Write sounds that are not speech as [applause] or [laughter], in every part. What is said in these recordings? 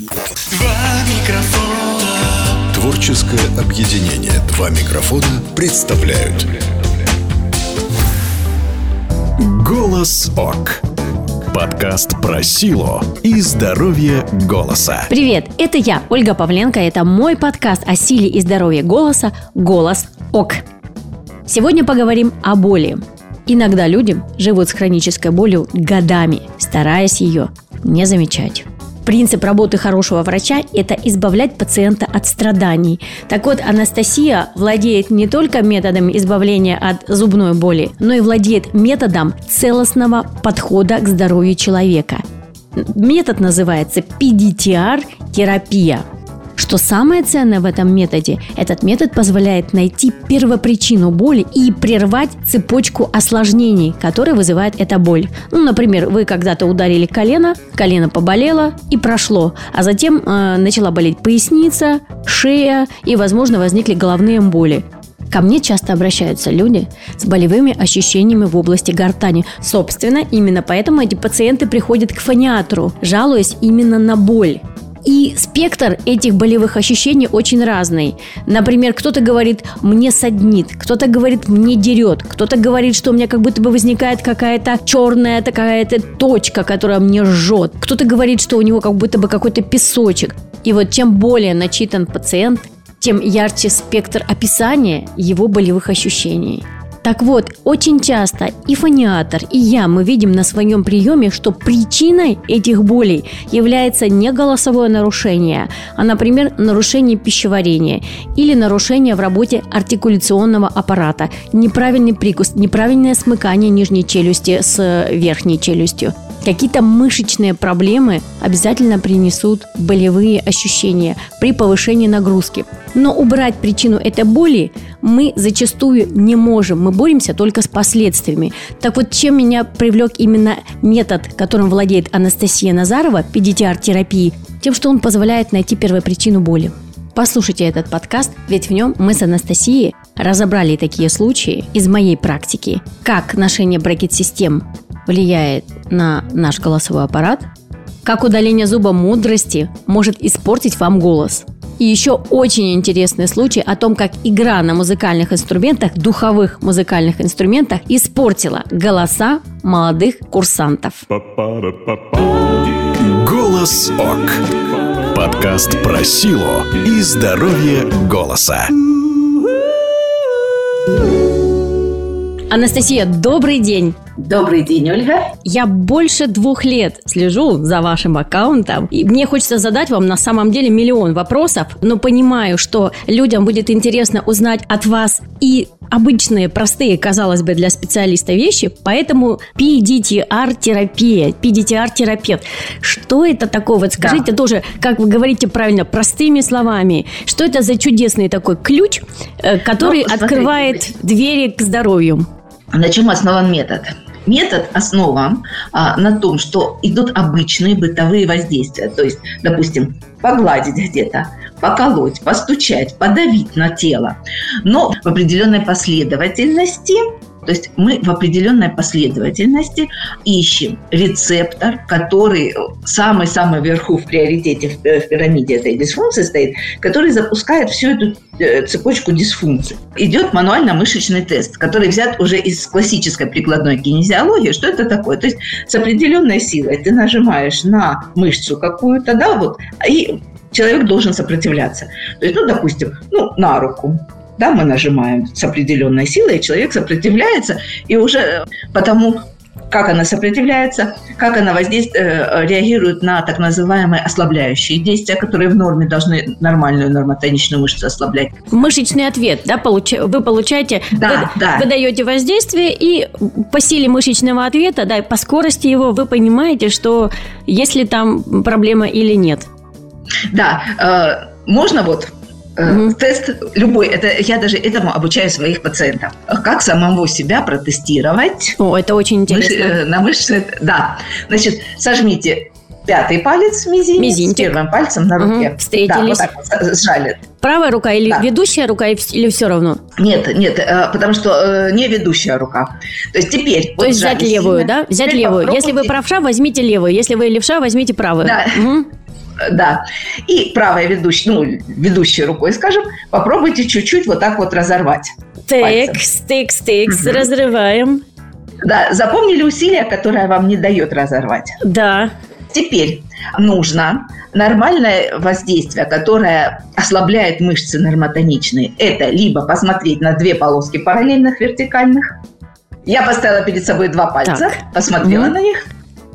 Два микрофона. Творческое объединение «Два микрофона» представляют «Голос ОК» Подкаст про силу и здоровье голоса Привет, это я, Ольга Павленко. Это мой подкаст о силе и здоровье голоса «Голос ОК». Сегодня поговорим о боли. Иногда люди живут с хронической болью годами, стараясь ее не замечать. Принцип работы хорошего врача – это избавлять пациента от страданий. Так вот, Анастасия владеет не только методом избавления от зубной боли, но и владеет методом целостного подхода к здоровью человека. Метод называется PDTR-терапия. Что самое ценное в этом методе, этот метод позволяет найти первопричину боли и прервать цепочку осложнений, которые вызывает эта боль. Ну, например, вы когда-то ударили колено, колено поболело и прошло, а затем э, начала болеть поясница, шея и, возможно, возникли головные боли. Ко мне часто обращаются люди с болевыми ощущениями в области гортани. Собственно, именно поэтому эти пациенты приходят к фониатру, жалуясь именно на боль. И спектр этих болевых ощущений очень разный. Например, кто-то говорит «мне саднит», кто-то говорит «мне дерет», кто-то говорит, что у меня как будто бы возникает какая-то черная такая-то точка, которая мне жжет. Кто-то говорит, что у него как будто бы какой-то песочек. И вот чем более начитан пациент, тем ярче спектр описания его болевых ощущений. Так вот, очень часто и фониатор, и я мы видим на своем приеме, что причиной этих болей является не голосовое нарушение, а, например, нарушение пищеварения или нарушение в работе артикуляционного аппарата, неправильный прикус, неправильное смыкание нижней челюсти с верхней челюстью. Какие-то мышечные проблемы обязательно принесут болевые ощущения при повышении нагрузки. Но убрать причину этой боли мы зачастую не можем. Мы боремся только с последствиями. Так вот, чем меня привлек именно метод, которым владеет Анастасия Назарова, PDTR-терапии, тем, что он позволяет найти первопричину боли. Послушайте этот подкаст, ведь в нем мы с Анастасией разобрали такие случаи из моей практики, как ношение брекет-систем влияет на наш голосовой аппарат, как удаление зуба мудрости может испортить вам голос. И еще очень интересный случай о том, как игра на музыкальных инструментах, духовых музыкальных инструментах испортила голоса молодых курсантов. «Голос ОК» Подкаст про силу и здоровье голоса Анастасия, добрый день! Добрый день, Ольга. Я больше двух лет слежу за вашим аккаунтом. И мне хочется задать вам на самом деле миллион вопросов, но понимаю, что людям будет интересно узнать от вас и обычные, простые, казалось бы, для специалиста вещи, поэтому PDTR-терапия, PDTR-терапевт. Что это такое? Вот скажите да. тоже, как вы говорите правильно, простыми словами, что это за чудесный такой ключ, э, который ну, открывает двери к здоровью? На чем основан метод? Метод основан а, на том, что идут обычные бытовые воздействия. То есть, допустим, погладить где-то, поколоть, постучать, подавить на тело. Но в определенной последовательности то есть мы в определенной последовательности ищем рецептор, который самый-самый вверху в приоритете в пирамиде этой дисфункции стоит, который запускает всю эту э, цепочку дисфункций. Идет мануально-мышечный тест, который взят уже из классической прикладной кинезиологии. Что это такое? То есть с определенной силой ты нажимаешь на мышцу какую-то, да, вот, и человек должен сопротивляться. То есть, ну, допустим, ну, на руку, да, мы нажимаем с определенной силой, и человек сопротивляется, и уже потому как она сопротивляется, как она воздействует, э, реагирует на так называемые ослабляющие действия, которые в норме должны нормальную нормотоничную мышцу ослаблять. Мышечный ответ, да, получ... вы получаете, да, вы, да. вы даете воздействие, и по силе мышечного ответа, да, по скорости его вы понимаете, что есть ли там проблема или нет. Да, э, можно вот Угу. Тест любой, это я даже этому обучаю своих пациентов. Как самого себя протестировать? О, это очень интересно. Мыш, э, на мышцы, да. Значит, сожмите пятый палец мизинец, мизинчик. первым пальцем на руке. Угу. Встретились. Да, вот так вот сжали. Правая рука или да. ведущая рука, или все равно? Нет, нет, э, потому что не ведущая рука. То есть теперь... То вот есть взять левую, сильно. да? Взять теперь левую. Если вы правша, возьмите левую. Если вы левша, возьмите правую. Да. Угу. Да. И правой ведущей, ну, ведущей рукой, скажем, попробуйте чуть-чуть вот так вот разорвать. Текс, текс, текс, разрываем. Да, запомнили усилие, которое вам не дает разорвать? Да. Теперь нужно нормальное воздействие, которое ослабляет мышцы нормотоничные. Это либо посмотреть на две полоски параллельных вертикальных. Я поставила перед собой два пальца, так. посмотрела mm-hmm. на них.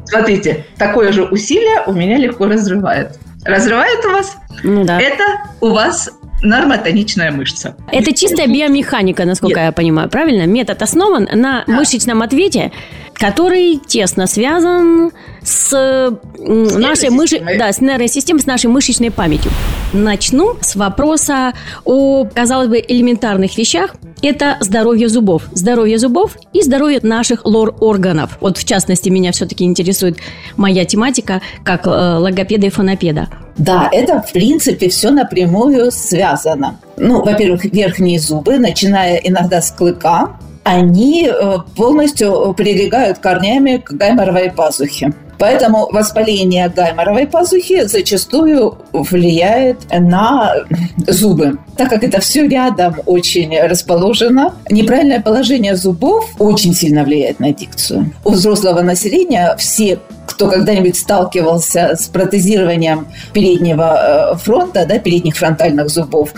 Смотрите, такое же усилие у меня легко разрывает. Разрывает у вас? Ну, да. Это у вас нормотоничная мышца. Это чистая биомеханика, насколько Нет. я понимаю, правильно? Метод основан на да. мышечном ответе, который тесно связан с, с нашей мышечной, да, с нейросистемой, с нашей мышечной памятью. Начну с вопроса о, казалось бы, элементарных вещах. Это здоровье зубов. Здоровье зубов и здоровье наших лор-органов. Вот, в частности, меня все-таки интересует моя тематика как э, логопеда и фонопеда. Да, это, в принципе, все напрямую связано. Ну, во-первых, верхние зубы, начиная иногда с клыка, они э, полностью прилегают корнями к гайморовой пазухе. Поэтому воспаление гайморовой пазухи зачастую влияет на зубы. Так как это все рядом очень расположено, неправильное положение зубов очень сильно влияет на дикцию. У взрослого населения все кто когда-нибудь сталкивался с протезированием переднего э, фронта, да, передних фронтальных зубов,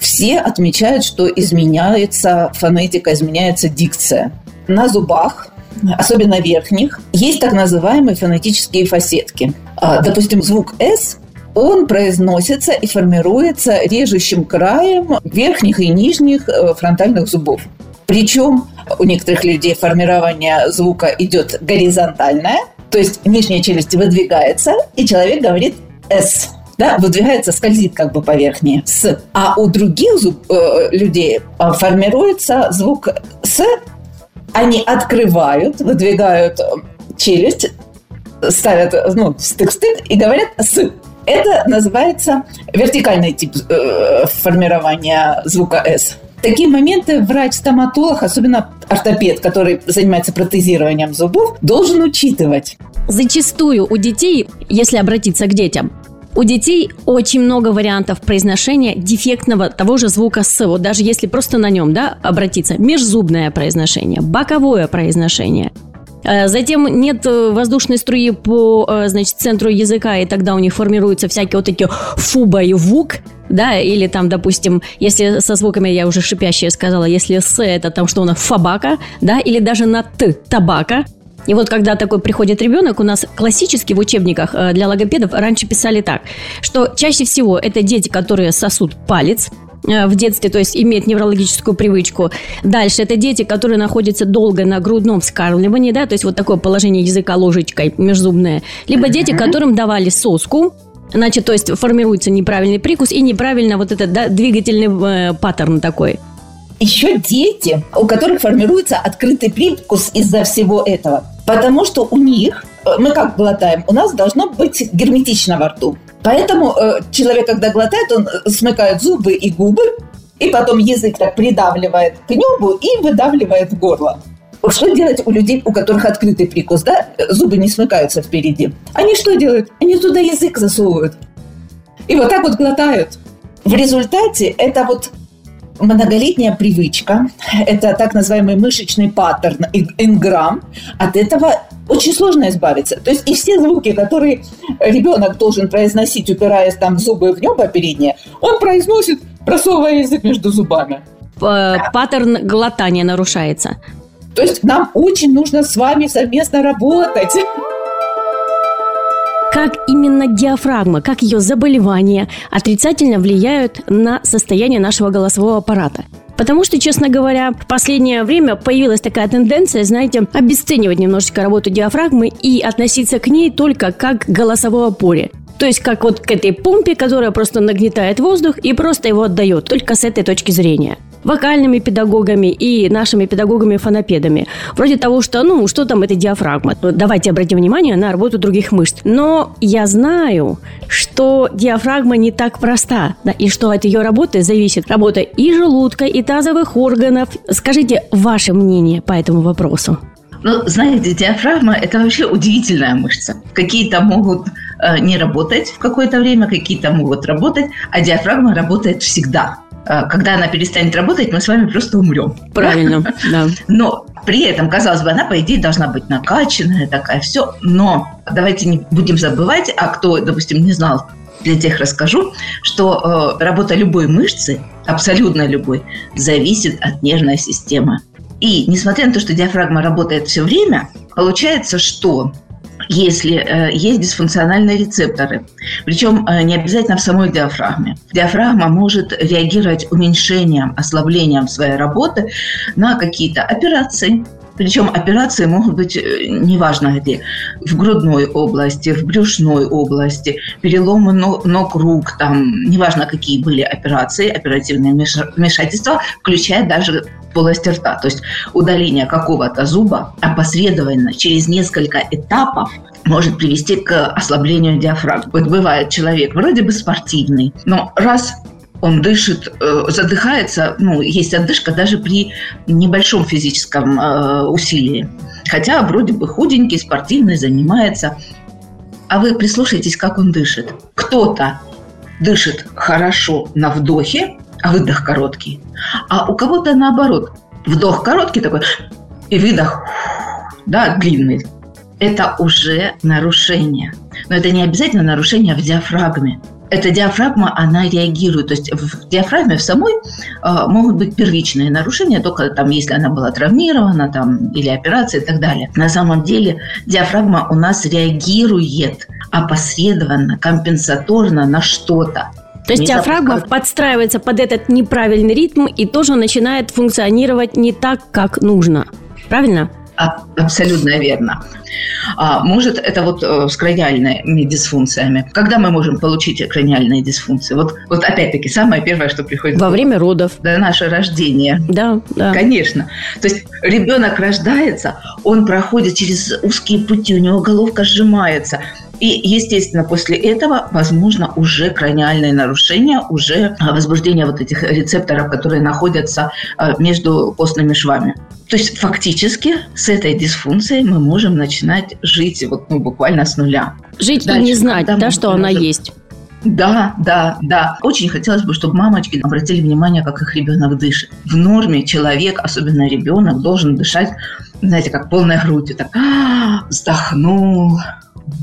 все отмечают, что изменяется фонетика, изменяется дикция. На зубах особенно верхних, есть так называемые фонетические фасетки. А, допустим, звук «с» он произносится и формируется режущим краем верхних и нижних э, фронтальных зубов. Причем у некоторых людей формирование звука идет горизонтальное, то есть нижняя челюсть выдвигается, и человек говорит «с» да, выдвигается, скользит как бы поверхнее «с». А у других зуб, э, людей э, формируется звук «с» они открывают, выдвигают э, челюсть, ставят ну, стык-стык и говорят «с». Это называется вертикальный тип э, формирования звука «с». Такие моменты врач-стоматолог, особенно ортопед, который занимается протезированием зубов, должен учитывать. Зачастую у детей, если обратиться к детям, у детей очень много вариантов произношения дефектного того же звука «с». Вот даже если просто на нем да, обратиться. Межзубное произношение, боковое произношение. Э, затем нет э, воздушной струи по э, значит, центру языка, и тогда у них формируются всякие вот такие фуба и вук, да, или там, допустим, если со звуками я уже шипящие сказала, если с это там что у нас фабака, да, или даже на т табака, и вот когда такой приходит ребенок, у нас классически в учебниках э, для логопедов раньше писали так, что чаще всего это дети, которые сосут палец, э, в детстве, то есть имеют неврологическую привычку. Дальше это дети, которые находятся долго на грудном вскармливании, да, то есть вот такое положение языка ложечкой межзубное. Либо дети, которым давали соску, Значит, то есть формируется неправильный прикус и неправильно вот этот да, двигательный э, паттерн такой еще дети, у которых формируется открытый привкус из-за всего этого. Потому что у них, э, мы как глотаем, у нас должно быть герметично во рту. Поэтому э, человек, когда глотает, он э, смыкает зубы и губы, и потом язык так придавливает к небу и выдавливает в горло. Что делать у людей, у которых открытый прикус, да? Зубы не смыкаются впереди. Они что делают? Они туда язык засовывают. И вот так вот глотают. В результате это вот многолетняя привычка, это так называемый мышечный паттерн, инграмм, от этого очень сложно избавиться. То есть и все звуки, которые ребенок должен произносить, упираясь там в зубы в небо переднее, он произносит, просовывая язык между зубами. Паттерн глотания нарушается. То есть нам очень нужно с вами совместно работать как именно диафрагма, как ее заболевания отрицательно влияют на состояние нашего голосового аппарата. Потому что, честно говоря, в последнее время появилась такая тенденция, знаете, обесценивать немножечко работу диафрагмы и относиться к ней только как к голосового поле. То есть как вот к этой помпе, которая просто нагнетает воздух и просто его отдает, только с этой точки зрения вокальными педагогами и нашими педагогами-фонопедами. Вроде того, что, ну, что там это диафрагма. Давайте обратим внимание на работу других мышц. Но я знаю, что диафрагма не так проста, да, и что от ее работы зависит работа и желудка, и тазовых органов. Скажите ваше мнение по этому вопросу. Ну, знаете, диафрагма – это вообще удивительная мышца. Какие-то могут э, не работать в какое-то время, какие-то могут работать, а диафрагма работает всегда. Э, когда она перестанет работать, мы с вами просто умрем. Правильно, [laughs] да. Но при этом, казалось бы, она, по идее, должна быть накачанная такая, все. Но давайте не будем забывать, а кто, допустим, не знал, для тех расскажу, что э, работа любой мышцы, абсолютно любой, зависит от нервной системы. И несмотря на то, что диафрагма работает все время, получается, что если э, есть дисфункциональные рецепторы, причем э, не обязательно в самой диафрагме. Диафрагма может реагировать уменьшением, ослаблением своей работы на какие-то операции, причем операции могут быть э, неважно где. В грудной области, в брюшной области, переломы ног, рук, там, неважно какие были операции, оперативные вмешательства, включая даже полость рта. То есть удаление какого-то зуба опосредованно через несколько этапов может привести к ослаблению диафрагмы. Вот бывает человек вроде бы спортивный, но раз он дышит, э, задыхается, ну, есть отдышка даже при небольшом физическом э, усилии. Хотя вроде бы худенький, спортивный, занимается. А вы прислушайтесь, как он дышит. Кто-то дышит хорошо на вдохе, а выдох короткий. А у кого-то наоборот. Вдох короткий такой, и выдох, да, длинный. Это уже нарушение. Но это не обязательно нарушение в диафрагме эта диафрагма, она реагирует. То есть в диафрагме в самой э, могут быть первичные нарушения, только там, если она была травмирована там, или операция и так далее. На самом деле диафрагма у нас реагирует опосредованно, компенсаторно на что-то. То есть диафрагма запускать. подстраивается под этот неправильный ритм и тоже начинает функционировать не так, как нужно. Правильно? Абсолютно верно. А, может, это вот э, с краниальными дисфункциями. Когда мы можем получить краниальные дисфункции? Вот, вот опять-таки, самое первое, что приходит... Во время родов. До наше рождение. Да, да. Конечно. То есть ребенок рождается, он проходит через узкие пути, у него головка сжимается. И, естественно, после этого, возможно, уже краниальные нарушения, уже а, возбуждение вот этих рецепторов, которые находятся а, между костными швами. То есть фактически с этой дисфункцией мы можем начинать жить вот, ну, буквально с нуля. Жить Дальше, и не знать, да, что она есть. Да, да, да. Очень хотелось бы, чтобы мамочки обратили внимание, как их ребенок дышит. В норме человек, особенно ребенок, должен дышать, знаете, как полной грудью. Так, вздохнул,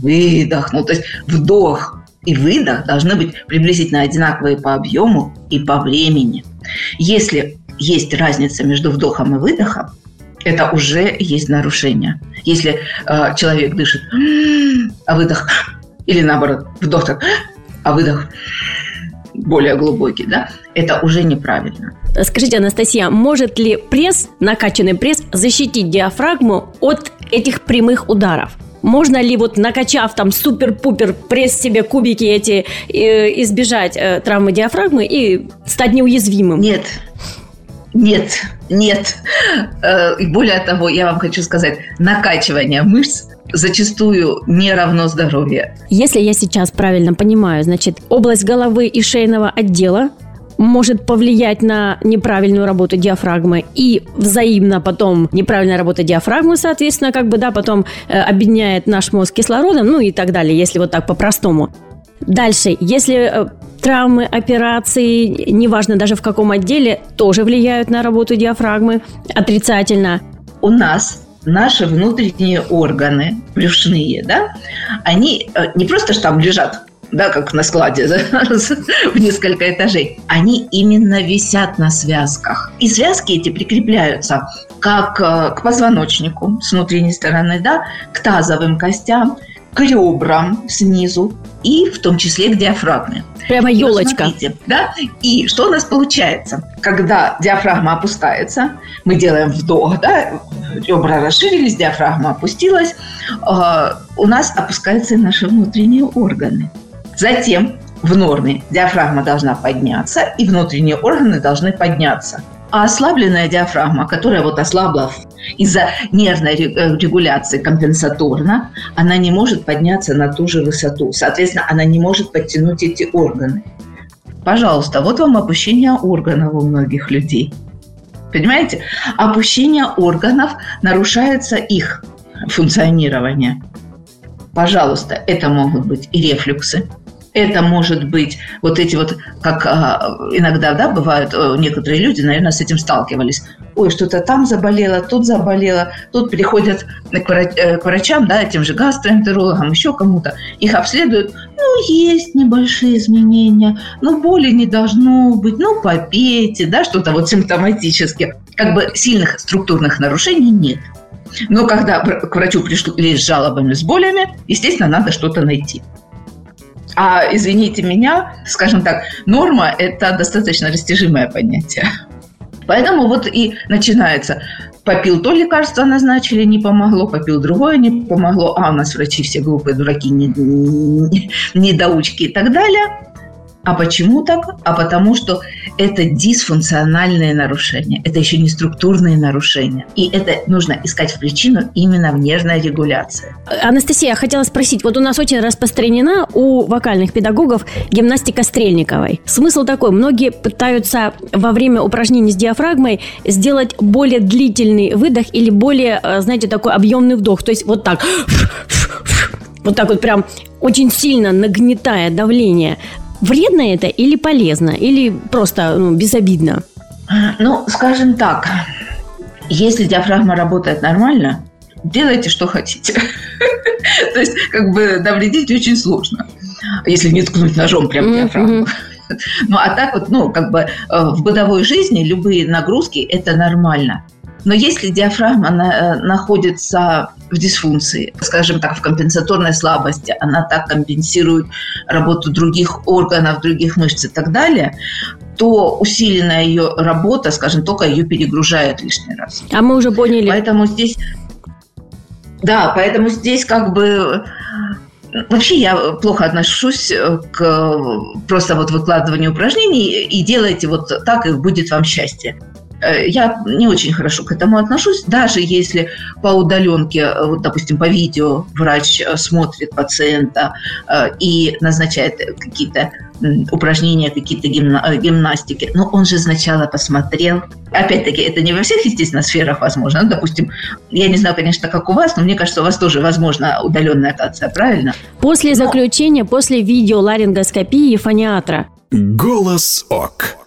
выдохнул. То есть вдох и выдох должны быть приблизительно одинаковые по объему и по времени. Если есть разница между вдохом и выдохом, это уже есть нарушение. Если э, человек дышит, а выдох, или наоборот, вдох так, а выдох более глубокий, да, это уже неправильно. Скажите, Анастасия, может ли пресс, накачанный пресс, защитить диафрагму от этих прямых ударов? Можно ли вот накачав там супер-пупер пресс себе кубики эти, э, избежать э, травмы диафрагмы и стать неуязвимым? Нет, нет, нет. Э, и более того, я вам хочу сказать, накачивание мышц зачастую не равно здоровье. Если я сейчас правильно понимаю, значит, область головы и шейного отдела может повлиять на неправильную работу диафрагмы и взаимно потом неправильная работа диафрагмы, соответственно, как бы, да, потом э, объединяет наш мозг кислородом, ну и так далее, если вот так по-простому. Дальше, если э, травмы, операции, неважно даже в каком отделе, тоже влияют на работу диафрагмы отрицательно. У нас наши внутренние органы брюшные, да, они э, не просто что там лежат да, как на складе в несколько этажей, они именно висят на связках. И связки эти прикрепляются как э, к позвоночнику с внутренней стороны, да, к тазовым костям, к ребрам снизу и в том числе к диафрагме. Прямо елочка. И, да? И что у нас получается? Когда диафрагма опускается, мы делаем вдох, да, ребра расширились, диафрагма опустилась, э, у нас опускаются и наши внутренние органы. Затем в норме диафрагма должна подняться, и внутренние органы должны подняться. А ослабленная диафрагма, которая вот ослабла из-за нервной э, регуляции компенсаторно, она не может подняться на ту же высоту. Соответственно, она не может подтянуть эти органы. Пожалуйста, вот вам опущение органов у многих людей. Понимаете? Опущение органов нарушается их функционирование. Пожалуйста, это могут быть и рефлюксы, это может быть вот эти вот, как а, иногда, да, бывают э, некоторые люди, наверное, с этим сталкивались. Ой, что-то там заболело, тут заболело, тут приходят к, э, врачам, да, тем же гастроэнтерологам, еще кому-то, их обследуют, ну, есть небольшие изменения, но боли не должно быть, ну, попейте, да, что-то вот симптоматически. Как бы сильных структурных нарушений нет. Но когда к врачу пришли с жалобами, с болями, естественно, надо что-то найти. А, извините меня, скажем так, норма – это достаточно растяжимое понятие. Поэтому вот и начинается. Попил то лекарство назначили, не помогло, попил другое, не помогло. А у нас врачи все глупые, дураки, недоучки и так далее. А почему так? А потому что это дисфункциональные нарушения. Это еще не структурные нарушения. И это нужно искать причину именно в нервной регуляции. Анастасия, я хотела спросить. Вот у нас очень распространена у вокальных педагогов гимнастика Стрельниковой. Смысл такой. Многие пытаются во время упражнений с диафрагмой сделать более длительный выдох или более, э, знаете, такой объемный вдох. То есть вот так. Вот так вот прям очень сильно нагнетая давление. Вредно это или полезно, или просто ну, безобидно? Ну, скажем так, если диафрагма работает нормально, делайте, что хотите. [laughs] То есть, как бы навредить очень сложно, если не ткнуть ножом прям в диафрагму. [laughs] Ну, а так вот, ну, как бы э, в бытовой жизни любые нагрузки – это нормально. Но если диафрагма на, э, находится в дисфункции, скажем так, в компенсаторной слабости, она так компенсирует работу других органов, других мышц и так далее, то усиленная ее работа, скажем, только ее перегружает лишний раз. А мы уже поняли. Поэтому здесь... Да, поэтому здесь как бы Вообще я плохо отношусь к просто вот выкладыванию упражнений и делайте вот так, и будет вам счастье. Э, я не очень хорошо к этому отношусь, даже если по удаленке, э, вот, допустим, по видео врач э, смотрит пациента и назначает какие-то упражнения, какие-то гимна- гимнастики. Но он же сначала посмотрел. Опять-таки, это не во всех, естественно, сферах возможно. Ну, допустим, я не знаю, конечно, как у вас, но мне кажется, у вас тоже возможна удаленная кация, правильно? После но... заключения, после видеоларингоскопии и фониатра. Голос ОК.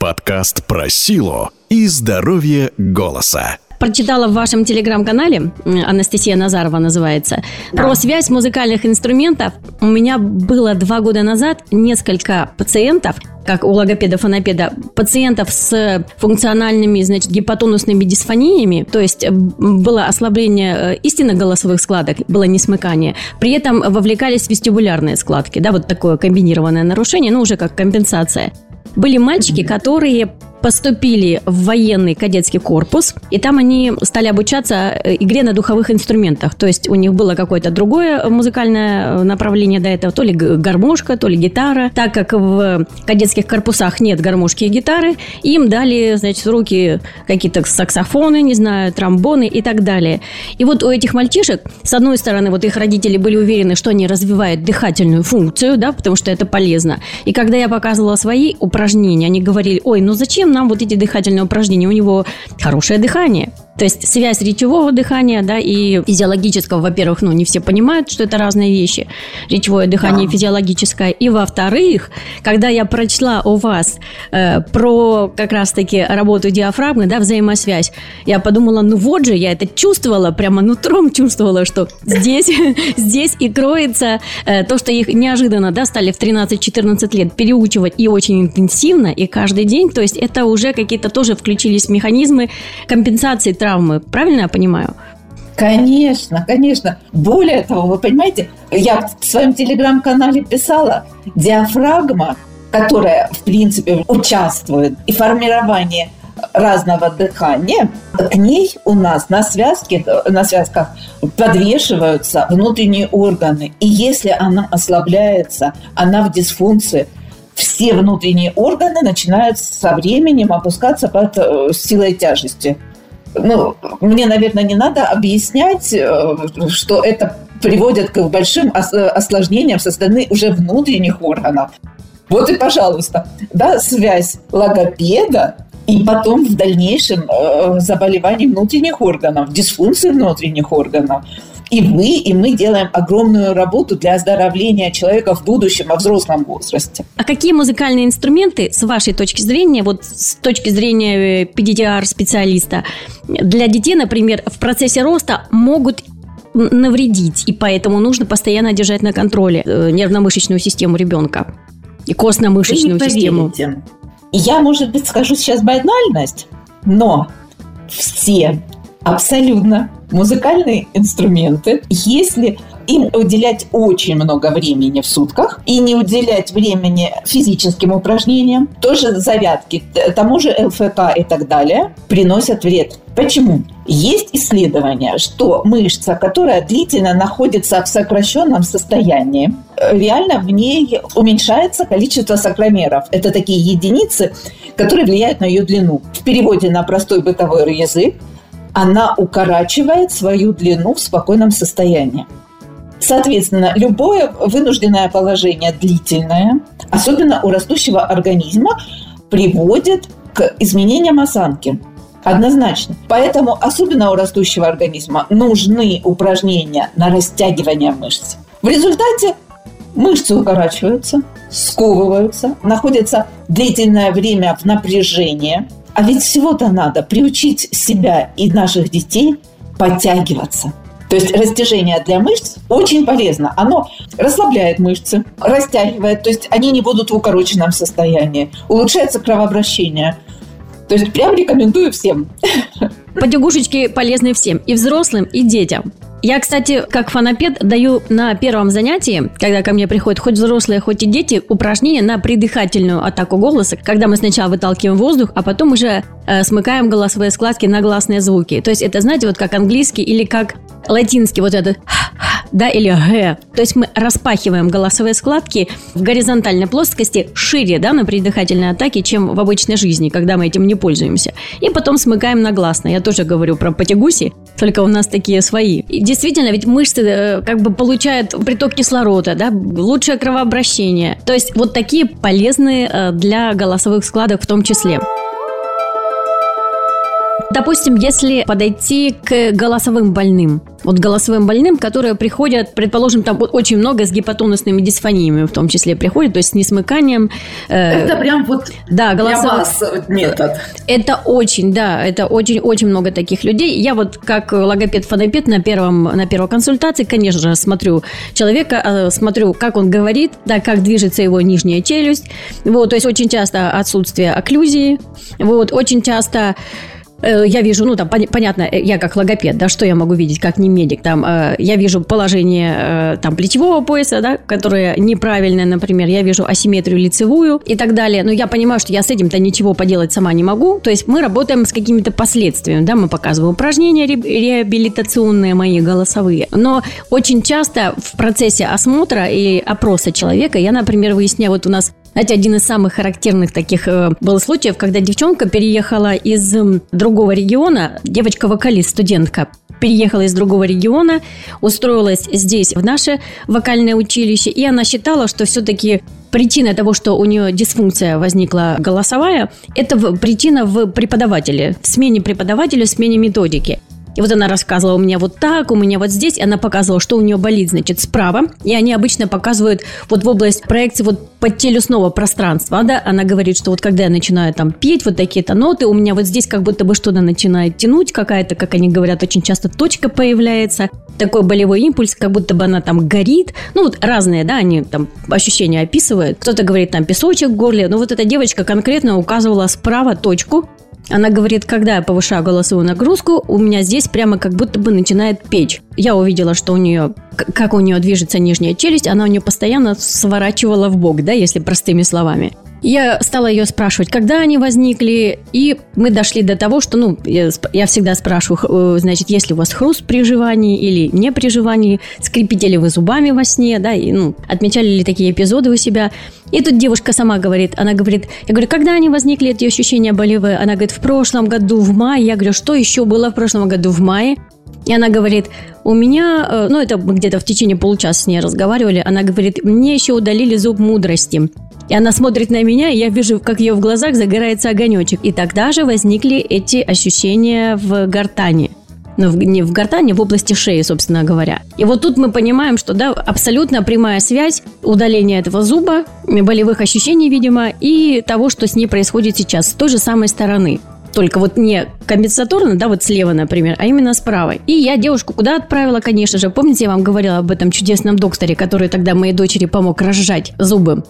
Подкаст про силу и здоровье голоса прочитала в вашем телеграм-канале, Анастасия Назарова называется, да. про связь музыкальных инструментов. У меня было два года назад несколько пациентов, как у логопеда-фонопеда, пациентов с функциональными, значит, гипотонусными дисфониями, то есть было ослабление э, истинно голосовых складок, было несмыкание. При этом вовлекались вестибулярные складки, да, вот такое комбинированное нарушение, ну, уже как компенсация. Были мальчики, которые поступили в военный кадетский корпус, и там они стали обучаться э, игре на духовых инструментах. То есть у них было какое-то другое музыкальное э, направление до этого, то ли гармошка, то ли гитара. Так как в кадетских корпусах нет гармошки и гитары, им дали, значит, в руки какие-то саксофоны, не знаю, тромбоны и так далее. И вот у этих мальчишек, с одной стороны, вот их родители были уверены, что они развивают дыхательную функцию, да, потому что это полезно. И когда я показывала свои упражнения, они говорили, ой, ну зачем нам вот эти дыхательные упражнения? У него хорошее дыхание. То есть связь речевого дыхания да, и физиологического, во-первых, ну, не все понимают, что это разные вещи. Речевое дыхание да. физиологическое. И во-вторых, когда я прочла у вас э, про как раз-таки работу диафрагмы, да, взаимосвязь, я подумала, ну вот же, я это чувствовала, прямо нутром чувствовала, что здесь, [laughs] здесь и кроется э, то, что их неожиданно да, стали в 13-14 лет переучивать и очень интенсивно, и каждый день. То есть это уже какие-то тоже включились механизмы компенсации травм травмы. Правильно я понимаю? Конечно, конечно. Более того, вы понимаете, я в своем телеграм-канале писала, диафрагма, которая, в принципе, участвует и формировании разного дыхания, к ней у нас на связке, на связках подвешиваются внутренние органы. И если она ослабляется, она в дисфункции, все внутренние органы начинают со временем опускаться под э, силой тяжести ну, мне, наверное, не надо объяснять, э, что это приводит к большим осложнениям со стороны уже внутренних органов. Вот и, пожалуйста, да, связь логопеда и потом в дальнейшем э, заболеваний внутренних органов, дисфункции внутренних органов. И вы, и мы делаем огромную работу для оздоровления человека в будущем, во взрослом возрасте. А какие музыкальные инструменты, с вашей точки зрения, вот с точки зрения PDR-специалиста, для детей, например, в процессе роста могут навредить, и поэтому нужно постоянно держать на контроле э, нервно-мышечную систему ребенка и костно-мышечную систему. Я, может быть, скажу сейчас банальность, но все абсолютно музыкальные инструменты, если им уделять очень много времени в сутках и не уделять времени физическим упражнениям, тоже зарядки, тому же ЛФК и так далее, приносят вред. Почему? Есть исследование, что мышца, которая длительно находится в сокращенном состоянии, реально в ней уменьшается количество сакромеров. Это такие единицы, которые влияют на ее длину. В переводе на простой бытовой язык она укорачивает свою длину в спокойном состоянии. Соответственно, любое вынужденное положение длительное, особенно у растущего организма, приводит к изменениям осанки. Однозначно. Поэтому, особенно у растущего организма, нужны упражнения на растягивание мышц. В результате мышцы укорачиваются, сковываются, находятся длительное время в напряжении. А ведь всего-то надо приучить себя и наших детей подтягиваться. То есть растяжение для мышц очень полезно. Оно расслабляет мышцы, растягивает, то есть они не будут в укороченном состоянии. Улучшается кровообращение. То есть прям рекомендую всем. Потягушечки полезны всем, и взрослым, и детям. Я, кстати, как фанапед даю на первом занятии, когда ко мне приходят хоть взрослые, хоть и дети, упражнения на придыхательную атаку голоса, когда мы сначала выталкиваем воздух, а потом уже э, смыкаем голосовые складки на гласные звуки. То есть это, знаете, вот как английский или как латинский вот этот да, или г. То есть мы распахиваем голосовые складки в горизонтальной плоскости шире, да, на придыхательной атаке, чем в обычной жизни, когда мы этим не пользуемся. И потом смыкаем на гласное. Я тоже говорю про потягуси, только у нас такие свои. И действительно, ведь мышцы э, как бы получают приток кислорода, да, лучшее кровообращение. То есть вот такие полезные э, для голосовых складок в том числе. Допустим, если подойти к голосовым больным, вот голосовым больным, которые приходят, предположим, там очень много с гипотонусными дисфониями в том числе приходят, то есть с несмыканием. Э, это прям вот да, голосов... для вас метод. Это очень, да, это очень-очень много таких людей. Я вот как логопед-фонопед на, первом, на первой консультации, конечно же, смотрю человека, э, смотрю, как он говорит, да, как движется его нижняя челюсть. Вот, то есть очень часто отсутствие окклюзии. Вот, очень часто я вижу, ну, там, понятно, э, я как логопед, да, что я могу видеть, как не медик, там, э, я вижу положение, там, плечевого пояса, да, которое неправильное, например, я вижу асимметрию лицевую и так далее, но я понимаю, что я с этим-то ничего поделать сама не могу, то есть мы работаем с какими-то последствиями, да, мы показываем упражнения реабилитационные мои голосовые, но очень часто в процессе осмотра и опроса человека я, например, выясняю, вот у нас знаете, один из самых характерных таких э, был случаев, когда девчонка переехала из другого региона, девочка-вокалист, студентка, переехала из другого региона, устроилась здесь, в наше вокальное училище, и она считала, что все-таки причина того, что у нее дисфункция возникла голосовая, это причина в преподавателе, в смене преподавателя, в смене методики. И вот она рассказывала, у меня вот так, у меня вот здесь. И она показывала, что у нее болит, значит, справа. И они обычно показывают вот в область проекции вот подтелюсного пространства, да. Она говорит, что вот когда я начинаю там петь вот такие-то ноты, у меня вот здесь как будто бы что-то начинает тянуть какая-то, как они говорят, очень часто точка появляется такой болевой импульс, как будто бы она там горит. Ну, вот разные, да, они там ощущения описывают. Кто-то говорит там песочек в горле. Но вот эта девочка конкретно указывала справа точку, она говорит, когда я повышаю голосовую нагрузку, у меня здесь прямо как будто бы начинает печь. Я увидела, что у нее, как у нее движется нижняя челюсть, она у нее постоянно сворачивала в бок, да, если простыми словами. Я стала ее спрашивать, когда они возникли, и мы дошли до того, что, ну, я, я всегда спрашиваю, э, значит, есть ли у вас хруст при жевании или не при жевании, скрипите ли вы зубами во сне, да, и, ну, отмечали ли такие эпизоды у себя. И тут девушка сама говорит, она говорит, я говорю, когда они возникли, эти ощущения болевые? Она говорит, в прошлом году в мае. Я говорю, что еще было в прошлом году в мае? И она говорит, у меня, э, ну это мы где-то в течение получаса с ней разговаривали, она говорит, мне еще удалили зуб мудрости. И она смотрит на меня, и я вижу, как ее в глазах загорается огонечек. И тогда же возникли эти ощущения в гортани. ну, в- не в гортани, в области шеи, собственно говоря. И вот тут мы понимаем, что, да, абсолютно прямая связь удаления этого зуба, болевых ощущений, видимо, и того, что с ней происходит сейчас, с той же самой стороны. Только вот не компенсаторно, да, вот слева, например, а именно с правой. И я девушку куда отправила, конечно же. Помните, я вам говорила об этом чудесном докторе, который тогда моей дочери помог разжать зубы?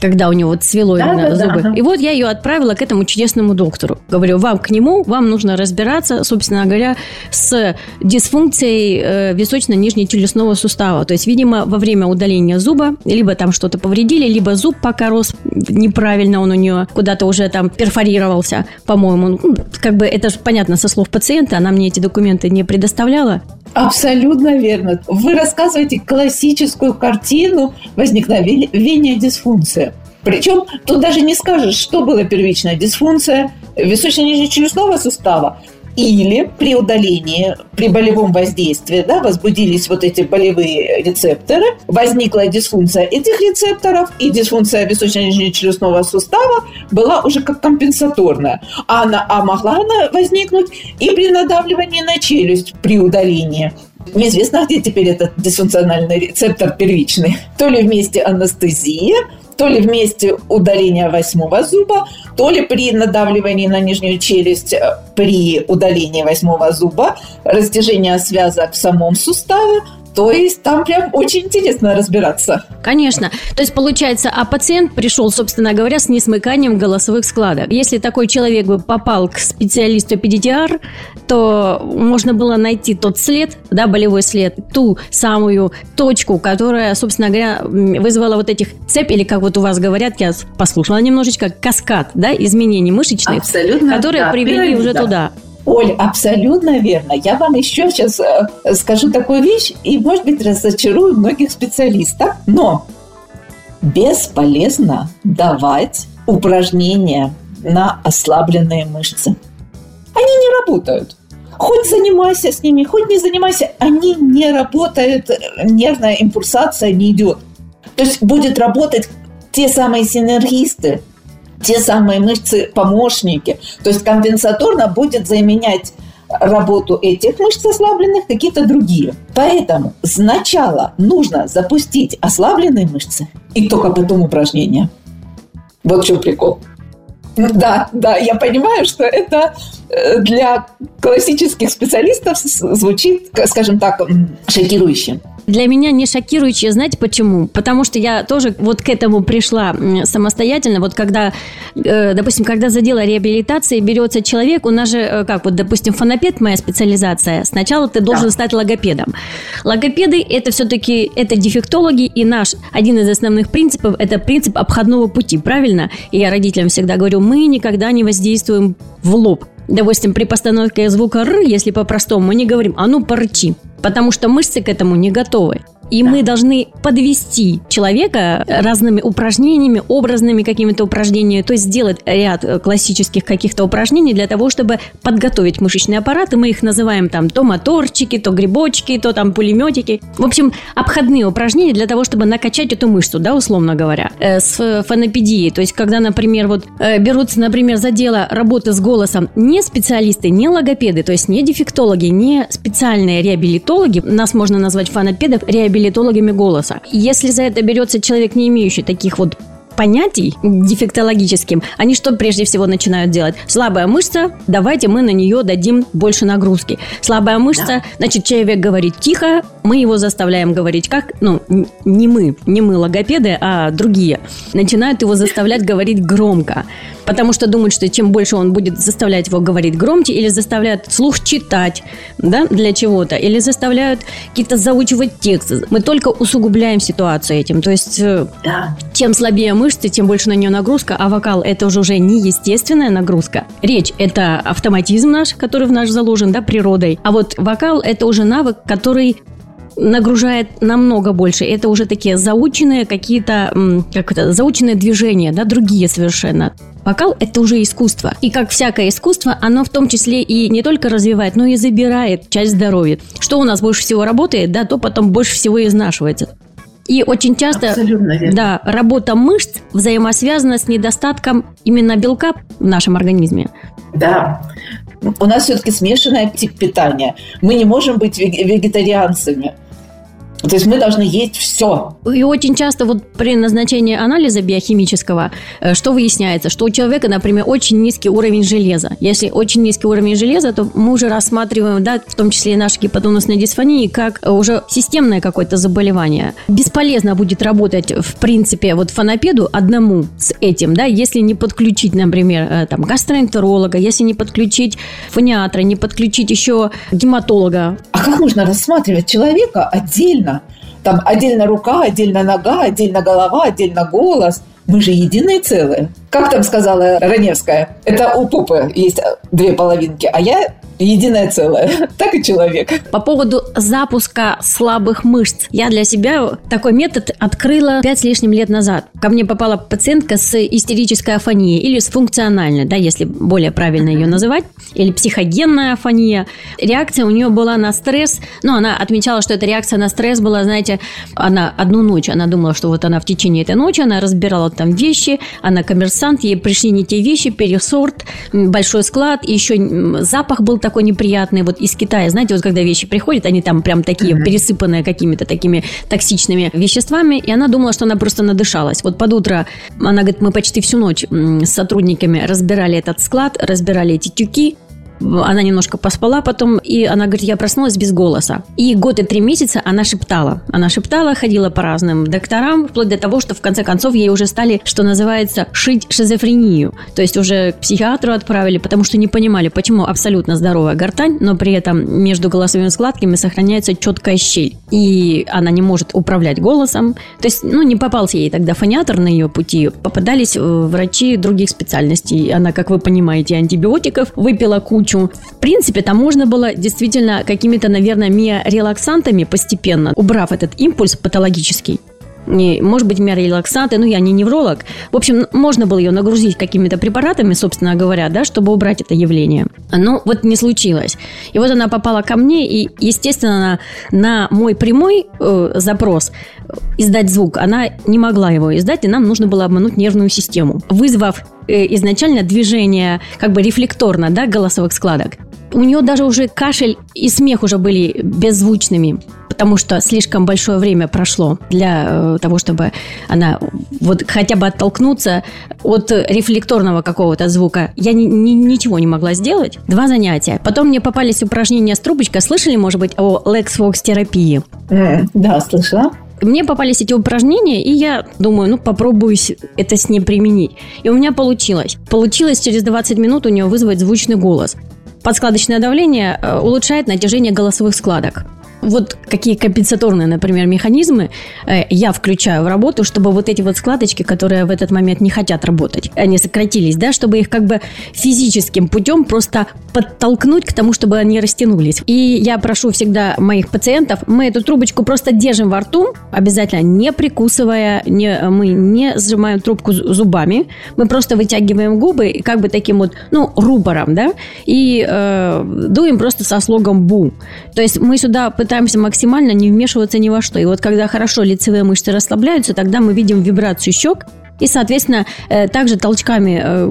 Когда у него вот свело Да, именно да, да, зубы. ага. И вот я ее отправила к этому чудесному доктору. Говорю, вам к нему, вам нужно разбираться, собственно говоря, с дисфункцией э, височно-нижнечелюстного сустава. То есть, видимо, во время удаления зуба либо там что-то повредили, либо зуб пока рос неправильно, он у нее куда-то уже там перфорировался, по-моему. Ну, как бы это же понятно со слов пациента, она мне эти документы не предоставляла. Абсолютно верно. Вы рассказываете классическую картину возникновения дисфункции. Причем тут даже не скажешь, что была первичная дисфункция височно-нижнечелюстного сустава или при удалении, при болевом воздействии, да, возбудились вот эти болевые рецепторы, возникла дисфункция этих рецепторов, и дисфункция височно-нижнечелюстного сустава была уже как компенсаторная. А, она, а могла она возникнуть и при надавливании на челюсть при удалении. Неизвестно, где теперь этот дисфункциональный рецептор первичный. То ли вместе анестезии, то ли вместе удаления восьмого зуба, то ли при надавливании на нижнюю челюсть э, при удалении восьмого зуба, растяжение связок в самом суставе. То есть там прям очень интересно разбираться. Конечно. То есть, получается, а пациент пришел, собственно говоря, с несмыканием голосовых складок. Если такой человек бы попал к специалисту педиатр, то можно было найти тот след, да, болевой след, ту самую точку, которая, собственно говоря, вызвала вот этих цепь, или как вот у вас говорят, я послушала немножечко, каскад, да, изменений мышечных, Абсолютно, которые да, привели уже туда. Оль, абсолютно верно. Я вам еще сейчас э, скажу такую вещь, и, может быть, разочарую многих специалистов, но бесполезно давать упражнения на ослабленные мышцы. Они не работают. Хоть занимайся с ними, хоть не занимайся, они не работают, нервная импульсация не идет. То есть будет работать те самые синергисты, те самые мышцы-помощники. То есть компенсаторно будет заменять работу этих мышц ослабленных какие-то другие. Поэтому сначала нужно запустить ослабленные мышцы и только потом упражнения. Вот в чем прикол. Да, да, я понимаю, что это э, для классических специалистов звучит, скажем так, шокирующе. Для меня не шокирующее, знаете почему? Потому что я тоже вот к этому пришла самостоятельно. Вот когда, э, допустим, когда за дело реабилитации берется человек, у нас же, э, как вот, допустим, фонопед моя специализация, сначала ты должен Да. стать логопедом. Логопеды это все-таки это дефектологи, и наш один из основных принципов это принцип обходного пути, правильно? И я родителям всегда говорю, мы никогда не воздействуем в лоб. Допустим, при постановке звука «р», если по-простому, мы не говорим «а ну порычи», потому что мышцы к этому не готовы. И Да. мы должны подвести человека разными упражнениями, образными какими-то упражнениями, то есть сделать ряд э, классических каких-то упражнений для того, чтобы подготовить мышечный аппарат, и мы их называем там то моторчики, то грибочки, то там пулеметики. В общем, обходные упражнения для того, чтобы накачать эту мышцу, да, условно говоря, э, с фонопедией. То есть, когда, например, вот э, берутся, например, за дело работы с голосом не специалисты, не логопеды, то есть не дефектологи, не специальные реабилитологи, нас можно назвать фонопедов реабилитологами голоса. Если за это берется человек, не имеющий таких вот понятий дефектологическим, они что прежде всего начинают делать? Слабая мышца, давайте мы на нее дадим больше нагрузки. Слабая мышца, значит, человек говорит тихо, мы его заставляем говорить как? Ну, не мы, не мы логопеды, а другие. Начинают его заставлять говорить громко. Потому что думают, что чем больше он будет заставлять его говорить громче, или заставляют слух читать, да, для чего-то, или заставляют какие-то заучивать тексты. Мы только усугубляем ситуацию этим. То есть э, Да. чем слабее мышцы, тем больше на нее нагрузка, а вокал это уже уже не естественная нагрузка. Речь это автоматизм наш, который в наш заложен, да, природой. А вот вокал это уже навык, который нагружает намного больше. Это уже такие заученные какие-то, как это, заученные движения, да, другие совершенно. Вокал – это уже искусство. И как всякое искусство, оно в том числе и не только развивает, но и забирает часть здоровья. Что у нас больше всего работает, да, то потом больше всего и изнашивается. И очень часто да, работа мышц взаимосвязана с недостатком именно белка в нашем организме. Да. У нас все-таки смешанный тип питания. Мы не можем быть вег- вегетарианцами. То есть мы должны есть все. И очень часто вот при назначении анализа биохимического, э, что выясняется, что у человека, например, очень низкий уровень железа. Если очень низкий уровень железа, то мы уже рассматриваем, да, в том числе и наши гипотонусные дисфонии, как уже системное какое-то заболевание. Бесполезно будет работать, в принципе, вот фонопеду одному с этим, да, если не подключить, например, э, там, гастроэнтеролога, если не подключить фониатра, не подключить еще гематолога, А как можно рассматривать человека отдельно? Там отдельно рука, отдельно нога, отдельно голова, отдельно голос. Мы же единое целое. Как там сказала Раневская? Это у попы есть две половинки, а я единое целое. [laughs] Так и человек. По поводу запуска слабых мышц. Я для себя такой метод открыла 5 с лишним лет назад. Ко мне попала пациентка с истерической афонией или с функциональной, да, если более правильно ее называть, или психогенная афония. Реакция у нее была на стресс. Ну, она отмечала, что эта реакция на стресс была, знаете, она одну ночь, она думала, что вот она в течение этой ночи, она разбирала там вещи, она коммерсант, ей пришли не те вещи, пересорт, большой склад, и еще запах был такой неприятный вот из Китая. Знаете, вот когда вещи приходят, они там прям такие пересыпанные какими-то такими токсичными веществами, и она думала, что она просто надышалась. Вот под утро она говорит, мы почти всю ночь с сотрудниками разбирали этот склад, разбирали эти тюки, она немножко поспала потом, и она говорит, я проснулась без голоса. И год и три месяца она шептала. Она шептала, ходила по разным докторам, вплоть до того, что в конце концов ей уже стали, что называется, шить шизофрению. То есть уже к психиатру отправили, потому что не понимали, почему абсолютно здоровая гортань, но при этом между голосовыми складками сохраняется четкая щель. И она не может управлять голосом. То есть, ну, не попался ей тогда фониатор на ее пути. Попадались э, врачи других специальностей. Она, как вы понимаете, антибиотиков выпила кучу. В принципе, там можно было действительно какими-то, наверное, миорелаксантами постепенно, убрав этот импульс патологический, и, может быть, миорелаксанты, ну, я не невролог. В общем, можно было ее нагрузить какими-то препаратами, собственно говоря, да, чтобы убрать это явление. Но вот не случилось. И вот она попала ко мне, и, естественно, на, на мой прямой э, запрос издать звук, она не могла его издать, и нам нужно было обмануть нервную систему, вызвав э, изначально движение как бы рефлекторно, да, голосовых складок. У нее даже уже кашель и смех уже были беззвучными потому что слишком большое время прошло для э, того, чтобы она вот хотя бы оттолкнуться от рефлекторного какого-то звука. Я ни, ни- ничего не могла сделать. Два занятия. Потом мне попались упражнения с трубочкой. Слышали, может быть, о Lexvox терапии? М, Да, слышала. Мне попались эти упражнения, и я думаю, ну, попробую это с ней применить. И у меня получилось. Получилось через 20 минут у нее вызвать звучный голос. Подскладочное давление э, улучшает натяжение голосовых складок. Вот какие компенсаторные, например, механизмы э, я включаю в работу, чтобы вот эти вот складочки, которые в этот момент не хотят работать, они сократились, да, чтобы их как бы физическим путем просто подтолкнуть к тому, чтобы они растянулись. И я прошу всегда моих пациентов, мы эту трубочку просто держим во рту, обязательно не прикусывая, не, мы не сжимаем трубку зубами, мы просто вытягиваем губы как бы таким вот, ну, рупором, да, и э, дуем просто со слогом «бу». То есть мы сюда пытаемся максимально не вмешиваться ни во что. И вот когда хорошо лицевые мышцы расслабляются, тогда мы видим вибрацию щек, и, соответственно, э, также толчками э,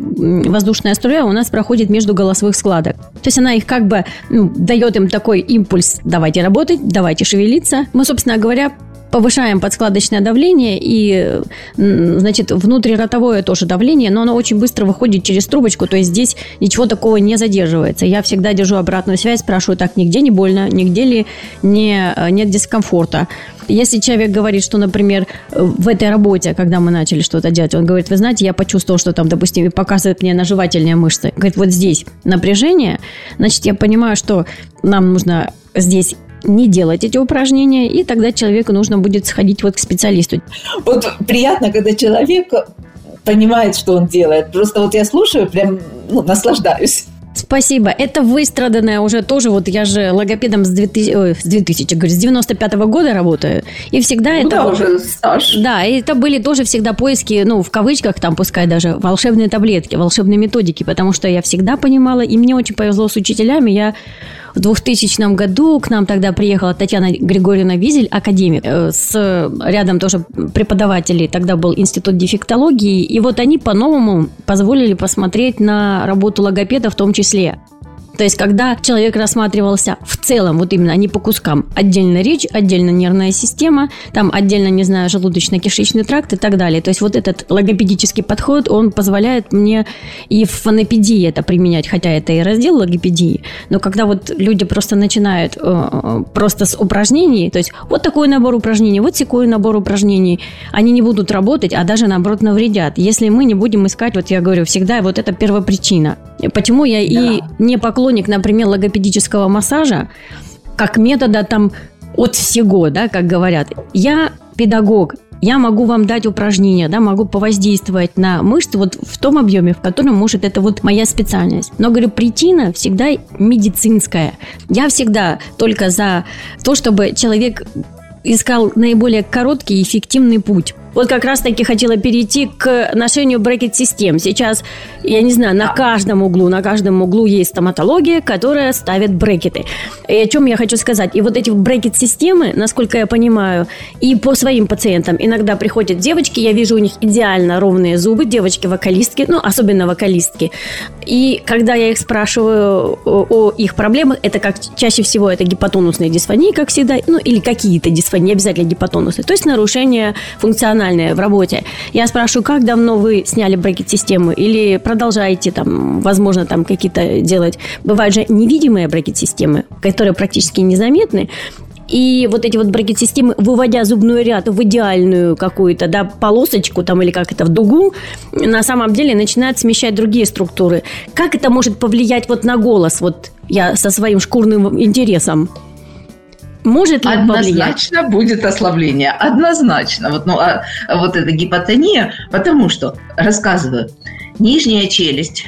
воздушная струя у нас проходит между голосовых складок. То есть она их как бы ну, дает им такой импульс «давайте работать, давайте шевелиться». Мы, собственно говоря, повышаем подскладочное давление и, значит, внутриротовое тоже давление, но оно очень быстро выходит через трубочку, то есть здесь ничего такого не задерживается. Я всегда держу обратную связь, спрашиваю, так, нигде не больно, нигде ли не, э, нет дискомфорта. Если человек говорит, что, например, в этой работе, когда мы начали что-то делать, он говорит, вы знаете, я почувствовал, что там, допустим, показывает мне наживательные мышцы. Говорит, вот здесь напряжение, значит, я понимаю, что нам нужно здесь не делать эти упражнения, и тогда человеку нужно будет сходить вот к специалисту. Вот приятно, когда человек понимает, что он делает. Просто вот я слушаю, прям ну, наслаждаюсь. Спасибо. Это выстраданное уже тоже, вот я же логопедом с 2000, ой, с 2000, говорю, с 95 года работаю, и всегда Ну это... да, уже стаж. Да, и это были тоже всегда поиски, ну, в кавычках, там, пускай даже волшебные таблетки, волшебные методики, потому что я всегда понимала, и мне очень повезло с учителями, я В 2000 году к нам тогда приехала Татьяна Григорьевна Визель, академик, э, с рядом тоже преподавателей. Тогда был институт дефектологии. И вот они по-новому позволили посмотреть на работу логопеда в том числе. То есть, когда человек рассматривался в целом, вот именно, а не по кускам, отдельно речь, отдельно нервная система, там отдельно, не знаю, желудочно-кишечный тракт и так далее. То есть, вот этот логопедический подход, он позволяет мне и в фонопедии это применять, хотя это и раздел логопедии, но когда вот люди просто начинают э, просто с упражнений, то есть, вот такой набор упражнений, вот такой набор упражнений, они не будут работать, а даже, наоборот, навредят. Если мы не будем искать, вот я говорю, всегда вот это первопричина. Почему я да. и не поклонник, например, логопедического массажа, как метода там от всего, да, как говорят. Я педагог, я могу вам дать упражнения, да, могу повоздействовать на мышцы вот в том объеме, в котором может это вот моя специальность. Но, говорю, причина всегда медицинская. Я всегда только за то, чтобы человек искал наиболее короткий и эффективный путь. Вот как раз-таки хотела перейти к ношению брекет-систем. Сейчас, я не знаю, на каждом углу, на каждом углу есть стоматология, которая ставит брекеты. И о чем я хочу сказать? И вот эти брекет-системы, насколько я понимаю, и по своим пациентам иногда приходят девочки, я вижу у них идеально ровные зубы, девочки-вокалистки, ну, особенно вокалистки. И когда я их спрашиваю о, о их проблемах, это как чаще всего это гипотонусные дисфонии, как всегда, ну, или какие-то дисфонии, не обязательно гипотонусы, то есть нарушение функциональности профессиональные в работе. Я спрашиваю, как давно вы сняли брекет-систему или продолжаете там, возможно, там какие-то делать... Бывают же невидимые брекет-системы, которые практически незаметны, и вот эти вот брекет-системы, выводя зубной ряд в идеальную какую-то да, полосочку там или как это, в дугу, на самом деле начинают смещать другие структуры. Как это может повлиять вот на голос? Вот я со своим шкурным интересом. Может ли Однозначно повлиять? будет ослабление. Однозначно. Вот, ну, а, а вот эта гипотония, потому что, рассказываю, нижняя челюсть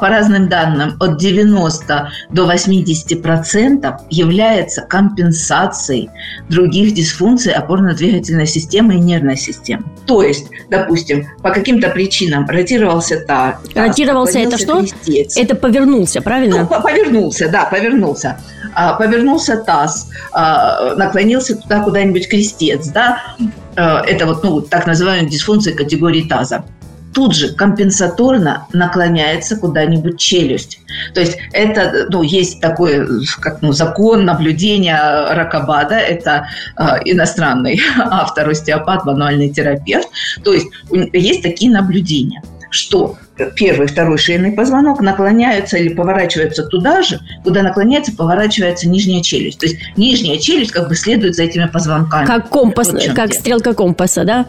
по разным данным, от 90 до 80 процентов является компенсацией других дисфункций опорно-двигательной системы и нервной системы. То есть, допустим, по каким-то причинам ротировался та. Ротировался это что? Крестец. Это повернулся, правильно? Ну, повернулся, да, повернулся. А, повернулся таз, а, наклонился туда куда-нибудь крестец, да, а, это вот, ну, так называемая дисфункция категории таза тут же компенсаторно наклоняется куда-нибудь челюсть. То есть это, ну, есть такой как, ну, закон наблюдения Ракабада, это э, иностранный [laughs] автор, остеопат, мануальный терапевт. То есть есть такие наблюдения, что первый, второй шейный позвонок наклоняются или поворачиваются туда же, куда наклоняется, поворачивается нижняя челюсть. То есть нижняя челюсть как бы следует за этими позвонками. Как компас, вот как стрелка компаса, да?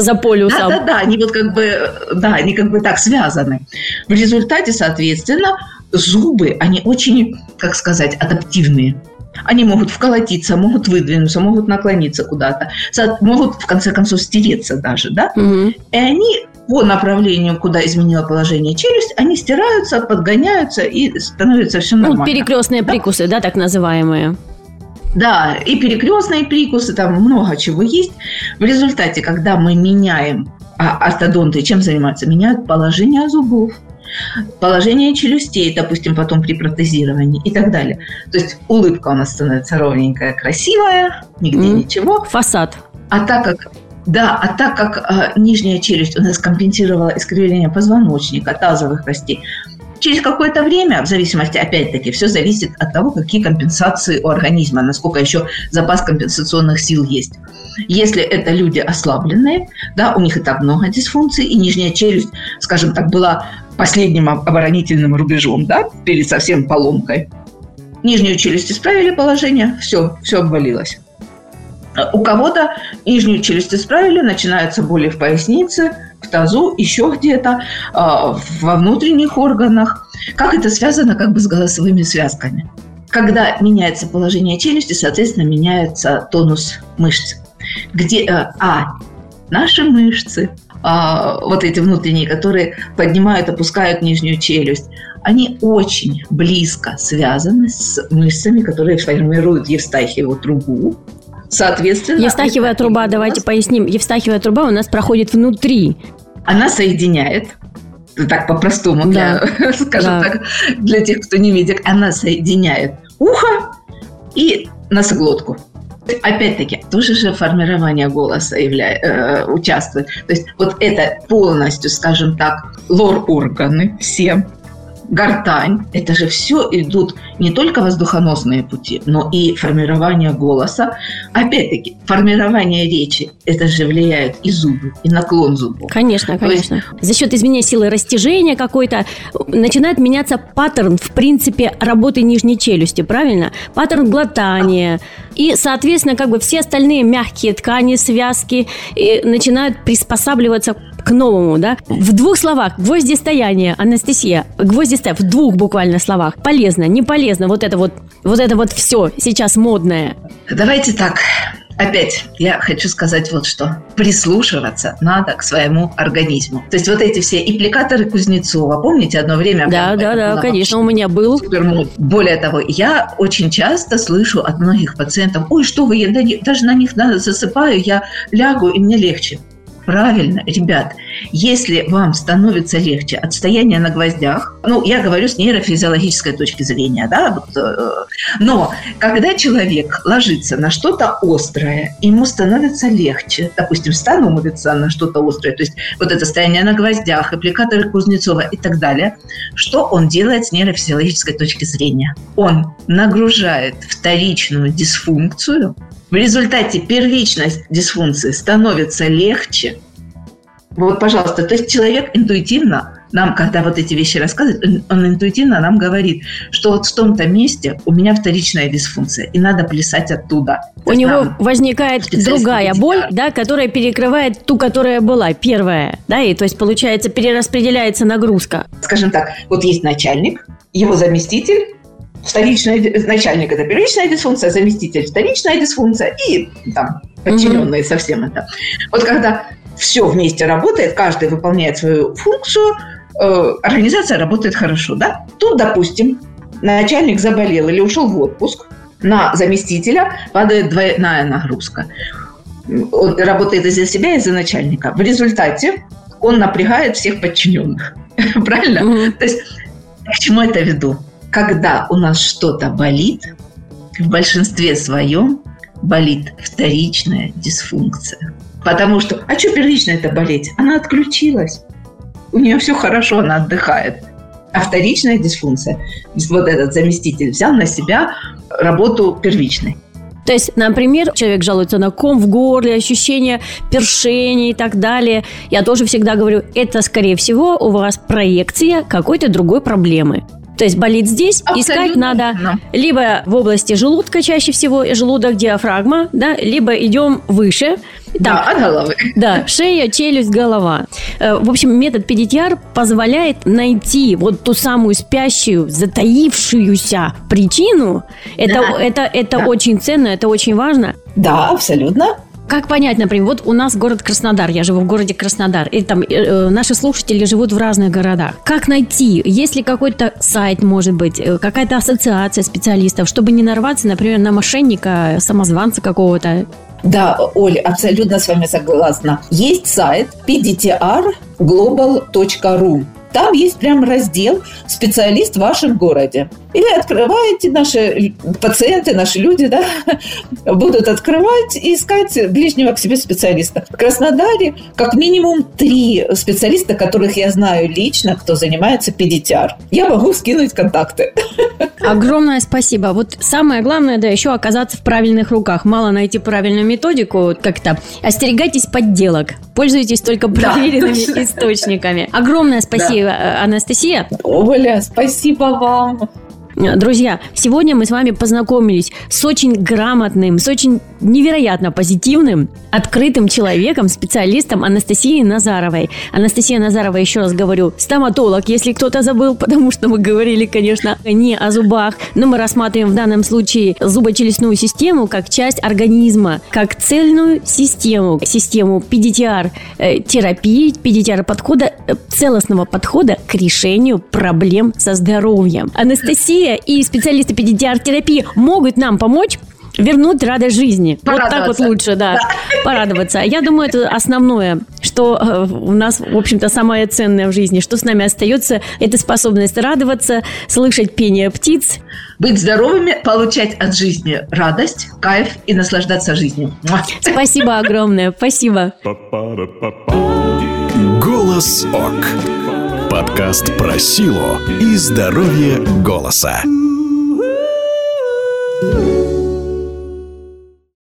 За полюсом. Да, да, да, они вот как бы, да, они как бы так связаны. В результате, соответственно, зубы, они очень, как сказать, адаптивные. Они могут вколотиться, могут выдвинуться, могут наклониться куда-то, могут, в конце концов, стереться даже, да? Угу. И они по направлению, куда изменило положение челюсть, они стираются, подгоняются и становится все ну, нормально. Ну, перекрестные да? прикусы, да, так называемые. Да, и перекрестные прикусы, там много чего есть. В результате, когда мы меняем, а ортодонты чем занимаются? Меняют положение зубов, положение челюстей, допустим, потом при протезировании и так далее. То есть улыбка у нас становится ровненькая, красивая, нигде mm. ничего. Фасад. А так как да, а так как э, нижняя челюсть у нас компенсировала искривление позвоночника, тазовых костей, Через какое-то время, в зависимости, опять-таки, все зависит от того, какие компенсации у организма, насколько еще запас компенсационных сил есть. Если это люди ослабленные, да, у них и так много дисфункций, и нижняя челюсть, скажем так, была последним оборонительным рубежом, да, перед совсем поломкой. Нижнюю челюсть исправили положение, все, все обвалилось. У кого-то нижнюю челюсть исправили, начинаются боли в пояснице, в тазу, еще где-то, а, во внутренних органах. Как это связано как бы с голосовыми связками? Когда меняется положение челюсти, соответственно, меняется тонус мышц. Где, э, а, наши мышцы, а, вот эти внутренние, которые поднимают, опускают нижнюю челюсть, они очень близко связаны с мышцами, которые формируют Евстахиеву трубу, Соответственно... Евстахиевая труба, давайте поясним. Евстахиевая труба у нас проходит внутри. Она соединяет так по-простому, для, да. [laughs] скажем да. так, для тех, кто не медик, она соединяет ухо и носоглотку. Опять-таки, тоже же формирование голоса явля... э, участвует. То есть вот это полностью, скажем так, лор-органы все, гортань, это же все идут не только воздухоносные пути, но и формирование голоса. Опять-таки, формирование речи, это же влияет и зубы, и наклон зубов. Конечно, конечно. Есть... За счет изменения силы растяжения какой-то начинает меняться паттерн, в принципе, работы нижней челюсти, правильно? Паттерн глотания. И, соответственно, как бы все остальные мягкие ткани, связки начинают приспосабливаться к новому, да? В двух словах. Гвоздистояние, Анастасия. Гвоздистояние. В двух буквально словах. Полезно, не полезно. Вот это вот, вот это вот все сейчас модное. Давайте так. Опять я хочу сказать вот что. Прислушиваться надо к своему организму. То есть вот эти все импликаторы Кузнецова, помните, одно время... Да, да, да, конечно, у меня был. Супермод. Более того, я очень часто слышу от многих пациентов, ой, что вы, я даже на них засыпаю, я лягу, и мне легче. Правильно, ребят, если вам становится легче от стояния на гвоздях, ну, я говорю с нейрофизиологической точки зрения, да, вот, э, но когда человек ложится на что-то острое, ему становится легче, допустим, становится на что-то острое, то есть вот это стояние на гвоздях, аппликаторы Кузнецова и так далее, что он делает с нейрофизиологической точки зрения? Он нагружает вторичную дисфункцию в результате первичность дисфункции становится легче. Вот, пожалуйста, то есть человек интуитивно нам, когда вот эти вещи рассказывает, он интуитивно нам говорит, что вот в том-то месте у меня вторичная дисфункция, и надо плясать оттуда. У него возникает другая боль, да, которая перекрывает ту, которая была первая, да, и то есть получается перераспределяется нагрузка. Скажем так, вот есть начальник, его заместитель, вторичная, начальник – это первичная дисфункция, заместитель – вторичная дисфункция и там подчиненные mm-hmm. совсем это. Вот когда все вместе работает, каждый выполняет свою функцию, э, организация работает хорошо, да? Тут, допустим, начальник заболел или ушел в отпуск, на заместителя падает двойная нагрузка. Он работает и за себя, и за начальника. В результате он напрягает всех подчиненных. [laughs] Правильно? Mm-hmm. То есть к чему это веду? Когда у нас что-то болит, в большинстве своем болит вторичная дисфункция. Потому что, а что первичная это болеть? Она отключилась. У нее все хорошо, она отдыхает. А вторичная дисфункция, вот этот заместитель взял на себя работу первичной. То есть, например, человек жалуется на ком в горле, ощущение першения и так далее. Я тоже всегда говорю, это, скорее всего, у вас проекция какой-то другой проблемы. То есть болит здесь, Абсолютно. искать надо да. либо в области желудка чаще всего, желудок, диафрагма, да, либо идем выше. Там, да, от головы. Да, шея, челюсть, голова. Э, в общем, метод PDTR позволяет найти вот ту самую спящую, затаившуюся причину. Это, да. это, это да. очень ценно, это очень важно. Да, абсолютно. Как понять, например, вот у нас город Краснодар, я живу в городе Краснодар, и там э, э, наши слушатели живут в разных городах. Как найти? Есть ли какой-то сайт, может быть, э, какая-то ассоциация специалистов, чтобы не нарваться, например, на мошенника, самозванца какого-то? Да, Оля, абсолютно с вами согласна. Есть сайт pdtrglobal.ru. Там есть прям раздел «Специалист в вашем городе». Или открываете, наши пациенты, наши люди, да, [laughs] будут открывать и искать ближнего к себе специалиста. В Краснодаре как минимум три специалиста, которых я знаю лично, кто занимается педитяр. Я могу скинуть контакты. [laughs] Огромное спасибо. Вот самое главное, да, еще оказаться в правильных руках. Мало найти правильную методику, как-то остерегайтесь подделок. Пользуйтесь только проверенными да. источниками. Огромное спасибо, да. Анастасия. Оля, спасибо вам. Друзья, сегодня мы с вами познакомились с очень грамотным, с очень невероятно позитивным, открытым человеком, специалистом Анастасией Назаровой. Анастасия Назарова, еще раз говорю, стоматолог, если кто-то забыл, [laughs] потому что мы говорили, конечно, не о зубах, но мы рассматриваем в данном случае зубочелюстную систему как часть организма, как цельную систему, систему PDTR-терапии, PDTR-подхода, э, целостного подхода к решению проблем со здоровьем. Анастасия и специалисты педиатр-терапии могут нам помочь Вернуть радость жизни. Вот так вот лучше, да. Порадоваться. Я думаю, это основное, что э, у нас, в общем-то, самое ценное в жизни, что с нами остается, это способность радоваться, слышать пение птиц. Быть здоровыми, получать от жизни радость, кайф и наслаждаться жизнью. Спасибо огромное. Спасибо. Голос ОК. Подкаст про силу и здоровье голоса.